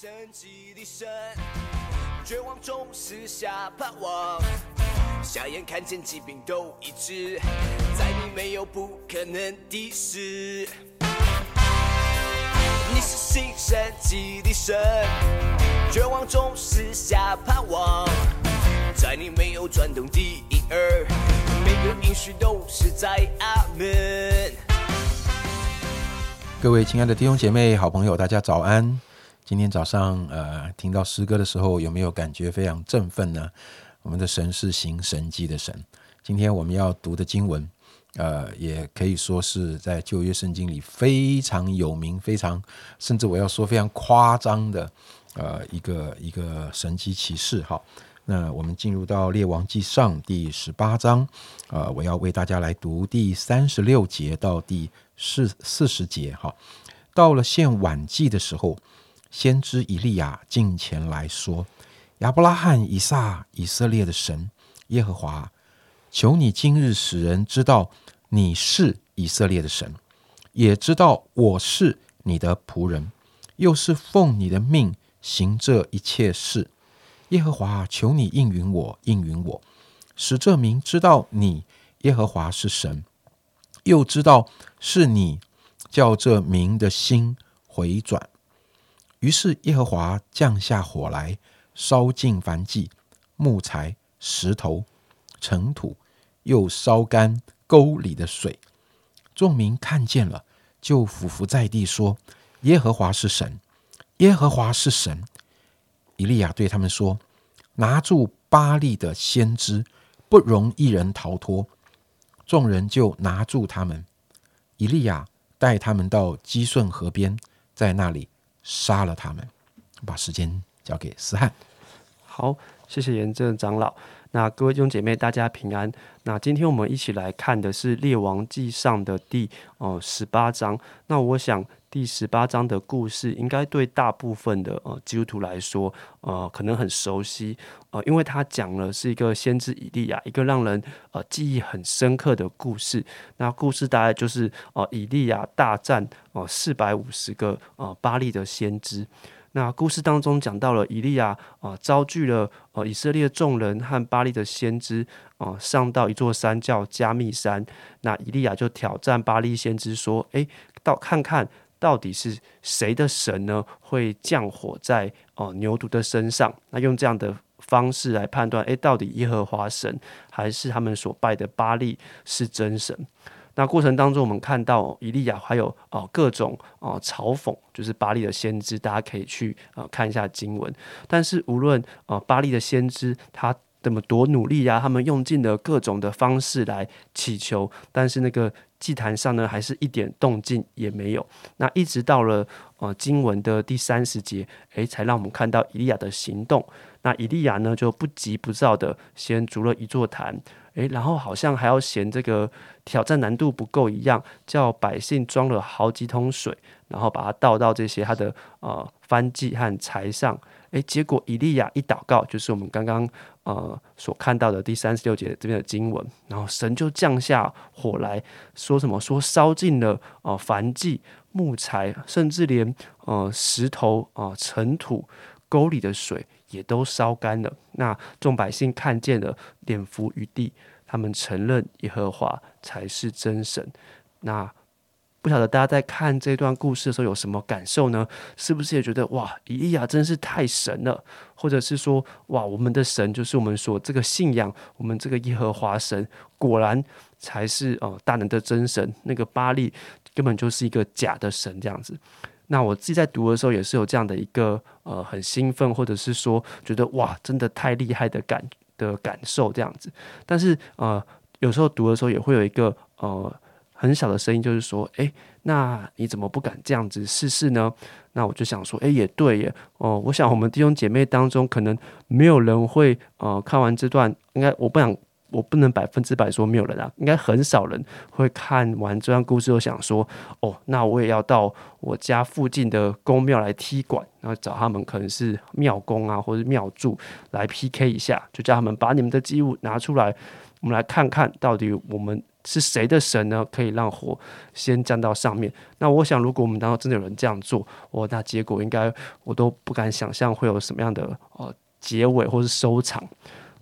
神迹的神，绝望中撕下盼望，瞎眼看见疾病都医治，在你没有不可能的事。你是新神迹的神，绝望中撕下盼望，在你没有转动的婴儿，每个音讯都是在阿门。各位亲爱的弟兄姐妹、好朋友，大家早安！今天早上，呃，听到诗歌的时候，有没有感觉非常振奋呢？我们的神是行神迹的神。今天我们要读的经文，呃，也可以说是在旧约圣经里非常有名、非常甚至我要说非常夸张的，呃，一个一个神迹启示。好，那我们进入到列王记上第十八章，呃，我要为大家来读第三十六节到第四四十节。哈，到了献晚祭的时候。先知以利亚近前来说：“亚伯拉罕、以撒、以色列的神耶和华，求你今日使人知道你是以色列的神，也知道我是你的仆人，又是奉你的命行这一切事。耶和华，求你应允我，应允我，使这名知道你耶和华是神，又知道是你叫这名的心回转。”于是耶和华降下火来，烧尽凡迹、木材、石头、尘土，又烧干沟里的水。众民看见了，就俯伏在地说：“耶和华是神，耶和华是神。”以利亚对他们说：“拿住巴利的先知，不容一人逃脱。”众人就拿住他们。以利亚带他们到基顺河边，在那里。杀了他们，把时间交给思汉。好，谢谢严正长老。那各位弟兄姐妹，大家平安。那今天我们一起来看的是《列王记上》的第哦十八章。那我想第十八章的故事，应该对大部分的呃基督徒来说，呃可能很熟悉。呃，因为他讲了是一个先知以利亚，一个让人呃记忆很深刻的故事。那故事大概就是呃以利亚大战哦四百五十个呃巴利的先知。那故事当中讲到了以利亚啊，招聚了呃以色列众人和巴利的先知啊，上到一座山叫加密山。那以利亚就挑战巴利先知说：“诶，到看看到底是谁的神呢？会降火在哦牛犊的身上？那用这样的方式来判断，诶，到底耶和华神还是他们所拜的巴利是真神？”那过程当中，我们看到以利亚还有啊各种啊嘲讽，就是巴利的先知，大家可以去啊看一下经文。但是无论啊巴利的先知他怎么多努力呀，他们用尽了各种的方式来祈求，但是那个祭坛上呢，还是一点动静也没有。那一直到了呃经文的第三十节，诶，才让我们看到以利亚的行动。那以利亚呢，就不急不躁的先筑了一座坛。诶，然后好像还要嫌这个挑战难度不够一样，叫百姓装了好几桶水，然后把它倒到这些他的呃翻祭和柴上。诶，结果以利亚一祷告，就是我们刚刚呃所看到的第三十六节这边的经文，然后神就降下火来说什么？说烧尽了呃凡祭、木材，甚至连呃石头啊、尘土、沟里的水。也都烧干了。那众百姓看见了，脸伏于地，他们承认耶和华才是真神。那不晓得大家在看这段故事的时候有什么感受呢？是不是也觉得哇，以利亚真是太神了？或者是说，哇，我们的神就是我们所这个信仰，我们这个耶和华神果然才是哦大能的真神，那个巴利根本就是一个假的神这样子。那我自己在读的时候也是有这样的一个呃很兴奋，或者是说觉得哇真的太厉害的感的感受这样子。但是呃有时候读的时候也会有一个呃很小的声音，就是说，诶，那你怎么不敢这样子试试呢？那我就想说，诶，也对耶。哦，我想我们弟兄姐妹当中可能没有人会呃看完这段，应该我不想。我不能百分之百说没有人啊，应该很少人会看完这段故事，就想说，哦，那我也要到我家附近的公庙来踢馆，然后找他们可能是庙公啊，或者庙祝来 PK 一下，就叫他们把你们的机物拿出来，我们来看看到底我们是谁的神呢？可以让火先站到上面？那我想，如果我们当中真的有人这样做，哦，那结果应该我都不敢想象会有什么样的呃结尾或是收场。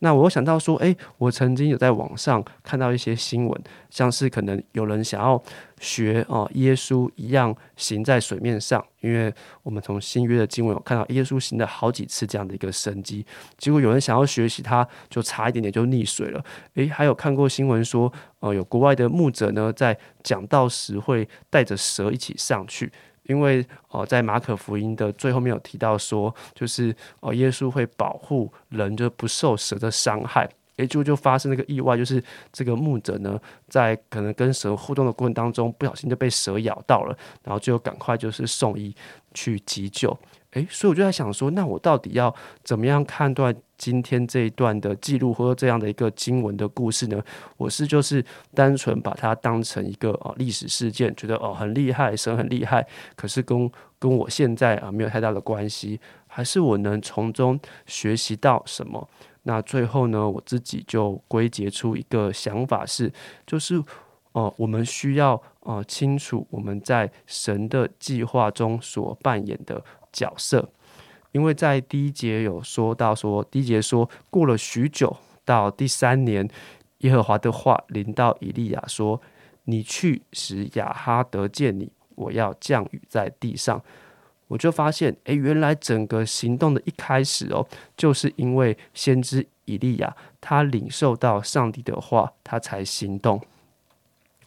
那我想到说，诶，我曾经有在网上看到一些新闻，像是可能有人想要学哦耶稣一样行在水面上，因为我们从新约的经文有看到耶稣行了好几次这样的一个神迹，结果有人想要学习，他就差一点点就溺水了。诶，还有看过新闻说，呃，有国外的牧者呢，在讲道时会带着蛇一起上去。因为哦，在马可福音的最后面有提到说，就是哦，耶稣会保护人，就不受蛇的伤害。也，就就发生那个意外，就是这个牧者呢，在可能跟蛇互动的过程当中，不小心就被蛇咬到了，然后就赶快就是送医去急救。诶，所以我就在想说，那我到底要怎么样判断？今天这一段的记录，或者这样的一个经文的故事呢，我是就是单纯把它当成一个哦历史事件，觉得哦很厉害，神很厉害，可是跟跟我现在啊没有太大的关系，还是我能从中学习到什么？那最后呢，我自己就归结出一个想法是，就是哦我们需要哦清楚我们在神的计划中所扮演的角色。因为在第一节有说到，说第一节说过了许久，到第三年，耶和华的话临到以利亚说：“你去使亚哈得见你，我要降雨在地上。”我就发现，诶，原来整个行动的一开始哦，就是因为先知以利亚他领受到上帝的话，他才行动。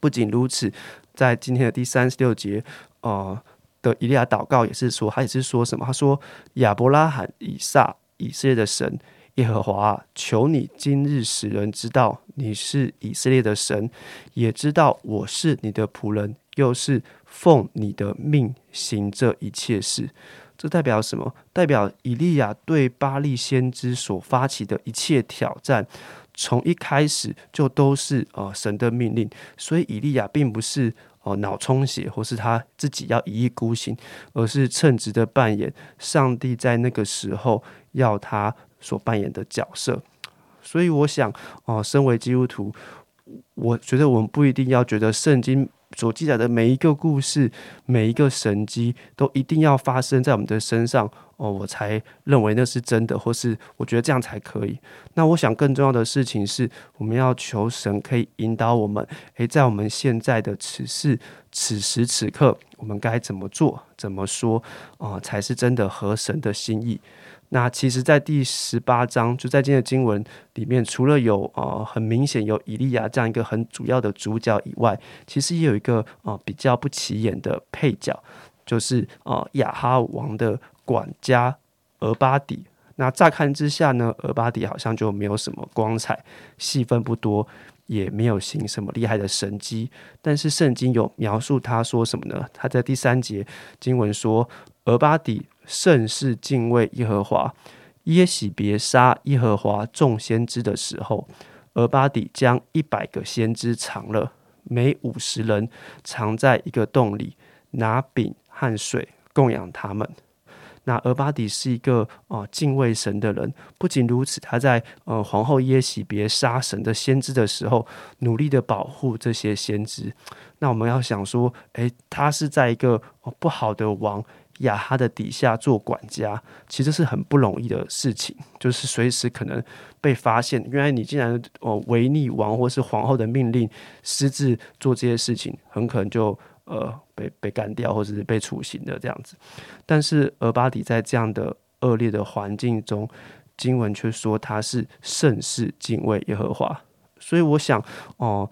不仅如此，在今天的第三十六节，呃。的以利亚祷告也是说，他也是说什么？他说：“亚伯拉罕、以撒、以色列的神耶和华，求你今日使人知道你是以色列的神，也知道我是你的仆人，又是奉你的命行这一切事。”这代表什么？代表以利亚对巴利先知所发起的一切挑战，从一开始就都是呃神的命令，所以以利亚并不是。哦，脑充血，或是他自己要一意孤行，而是称职的扮演上帝在那个时候要他所扮演的角色。所以，我想，哦，身为基督徒，我觉得我们不一定要觉得圣经。所记载的每一个故事，每一个神迹，都一定要发生在我们的身上哦，我才认为那是真的，或是我觉得这样才可以。那我想更重要的事情是，我们要求神可以引导我们，诶，在我们现在的此事、此时此刻，我们该怎么做、怎么说啊，才是真的合神的心意。那其实，在第十八章，就在今天的经文里面，除了有呃很明显有以利亚这样一个很主要的主角以外，其实也有一个呃比较不起眼的配角，就是呃亚哈王的管家俄巴底。那乍看之下呢，俄巴底好像就没有什么光彩，戏份不多，也没有行什么厉害的神迹。但是圣经有描述他说什么呢？他在第三节经文说，俄巴底。甚是敬畏耶和华，耶喜别杀耶和华众先知的时候，俄巴底将一百个先知藏了，每五十人藏在一个洞里，拿饼和水供养他们。那俄巴底是一个啊敬畏神的人，不仅如此，他在呃皇后耶喜别杀神的先知的时候，努力的保护这些先知。那我们要想说，诶，他是在一个不好的王。亚哈的底下做管家，其实是很不容易的事情，就是随时可能被发现。原来你竟然哦违逆王或是皇后的命令，私自做这些事情，很可能就呃被被干掉，或者是被处刑的这样子。但是俄巴底在这样的恶劣的环境中，经文却说他是甚是敬畏耶和华。所以我想哦，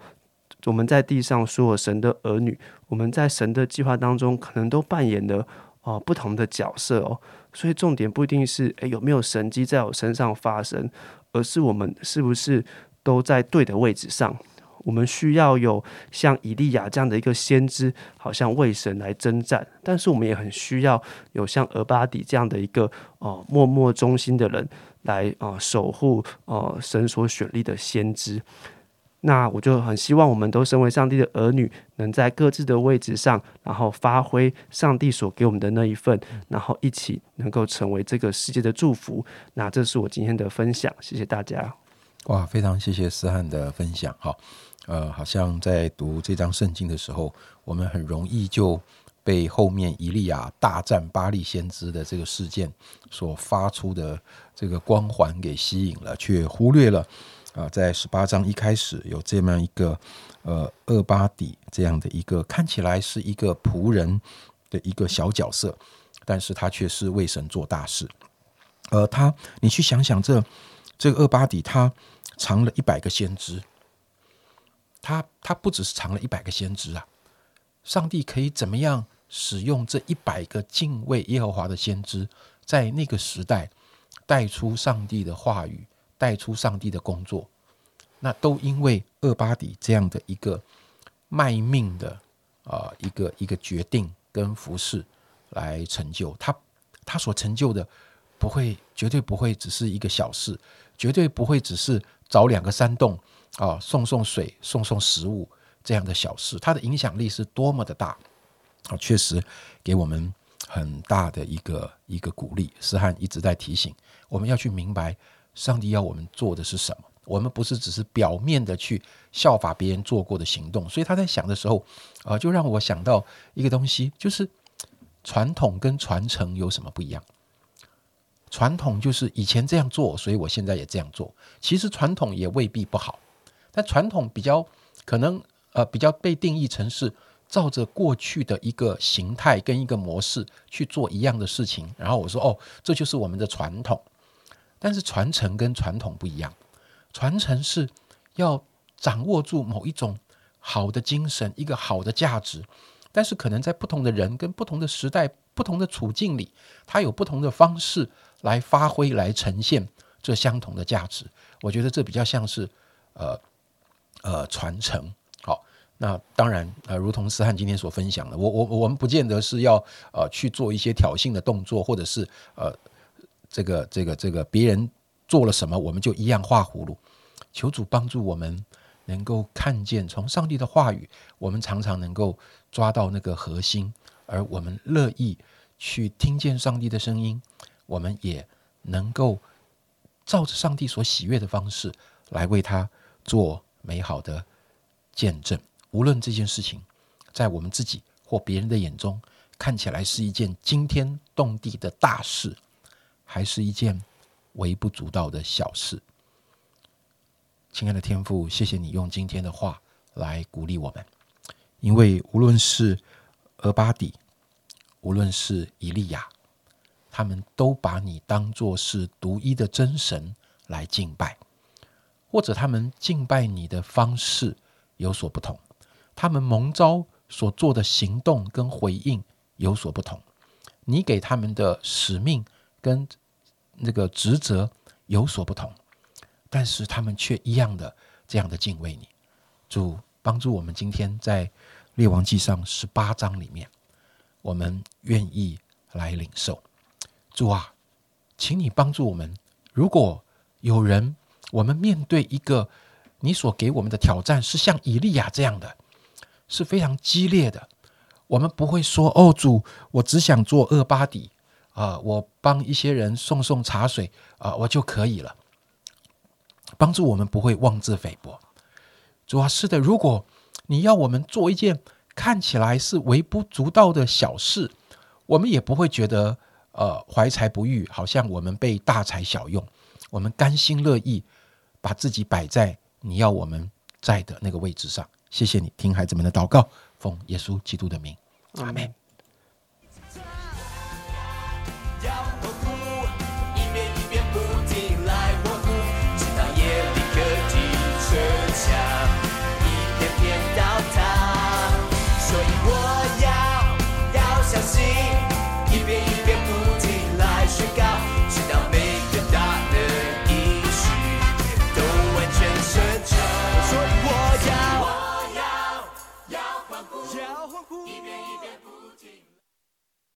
我们在地上所有神的儿女，我们在神的计划当中，可能都扮演了。哦，不同的角色哦，所以重点不一定是诶有没有神迹在我身上发生，而是我们是不是都在对的位置上。我们需要有像以利亚这样的一个先知，好像为神来征战，但是我们也很需要有像俄巴底这样的一个哦默默忠心的人来啊守护哦神所选立的先知。那我就很希望我们都身为上帝的儿女，能在各自的位置上，然后发挥上帝所给我们的那一份，然后一起能够成为这个世界的祝福。那这是我今天的分享，谢谢大家。哇，非常谢谢思翰的分享。好，呃，好像在读这章圣经的时候，我们很容易就被后面以利亚大战巴利先知的这个事件所发出的这个光环给吸引了，却忽略了啊，在十八章一开始有这么一个呃厄巴底这样的一个看起来是一个仆人的一个小角色，但是他却是为神做大事。呃，他你去想想，这这个厄巴底他藏了一百个先知。他他不只是藏了一百个先知啊！上帝可以怎么样使用这一百个敬畏耶和华的先知，在那个时代带出上帝的话语，带出上帝的工作？那都因为厄巴底这样的一个卖命的啊一个一个决定跟服饰来成就他，他所成就的不会绝对不会只是一个小事，绝对不会只是找两个山洞。啊，送送水，送送食物，这样的小事，它的影响力是多么的大啊！确实给我们很大的一个一个鼓励。思翰一直在提醒我们要去明白，上帝要我们做的是什么。我们不是只是表面的去效法别人做过的行动。所以他在想的时候，啊，就让我想到一个东西，就是传统跟传承有什么不一样？传统就是以前这样做，所以我现在也这样做。其实传统也未必不好。但传统比较可能呃比较被定义成是照着过去的一个形态跟一个模式去做一样的事情，然后我说哦这就是我们的传统，但是传承跟传统不一样，传承是要掌握住某一种好的精神，一个好的价值，但是可能在不同的人跟不同的时代、不同的处境里，它有不同的方式来发挥、来呈现这相同的价值。我觉得这比较像是呃。呃，传承好，那当然呃，如同思翰今天所分享的，我我我们不见得是要呃去做一些挑衅的动作，或者是呃这个这个这个别人做了什么，我们就一样画葫芦。求主帮助我们能够看见从上帝的话语，我们常常能够抓到那个核心，而我们乐意去听见上帝的声音，我们也能够照着上帝所喜悦的方式来为他做。美好的见证，无论这件事情在我们自己或别人的眼中看起来是一件惊天动地的大事，还是一件微不足道的小事。亲爱的天父，谢谢你用今天的话来鼓励我们，因为无论是俄巴底，无论是以利亚，他们都把你当作是独一的真神来敬拜。或者他们敬拜你的方式有所不同，他们蒙召所做的行动跟回应有所不同，你给他们的使命跟那个职责有所不同，但是他们却一样的这样的敬畏你。主帮助我们今天在列王记上十八章里面，我们愿意来领受。主啊，请你帮助我们。如果有人。我们面对一个你所给我们的挑战，是像以利亚这样的，是非常激烈的。我们不会说：“哦，主，我只想做恶巴底啊，我帮一些人送送茶水啊，我就可以了。”帮助我们不会妄自菲薄。主啊，是的，如果你要我们做一件看起来是微不足道的小事，我们也不会觉得呃怀才不遇，好像我们被大材小用，我们甘心乐意。把自己摆在你要我们在的那个位置上，谢谢你听孩子们的祷告，奉耶稣基督的名，阿门。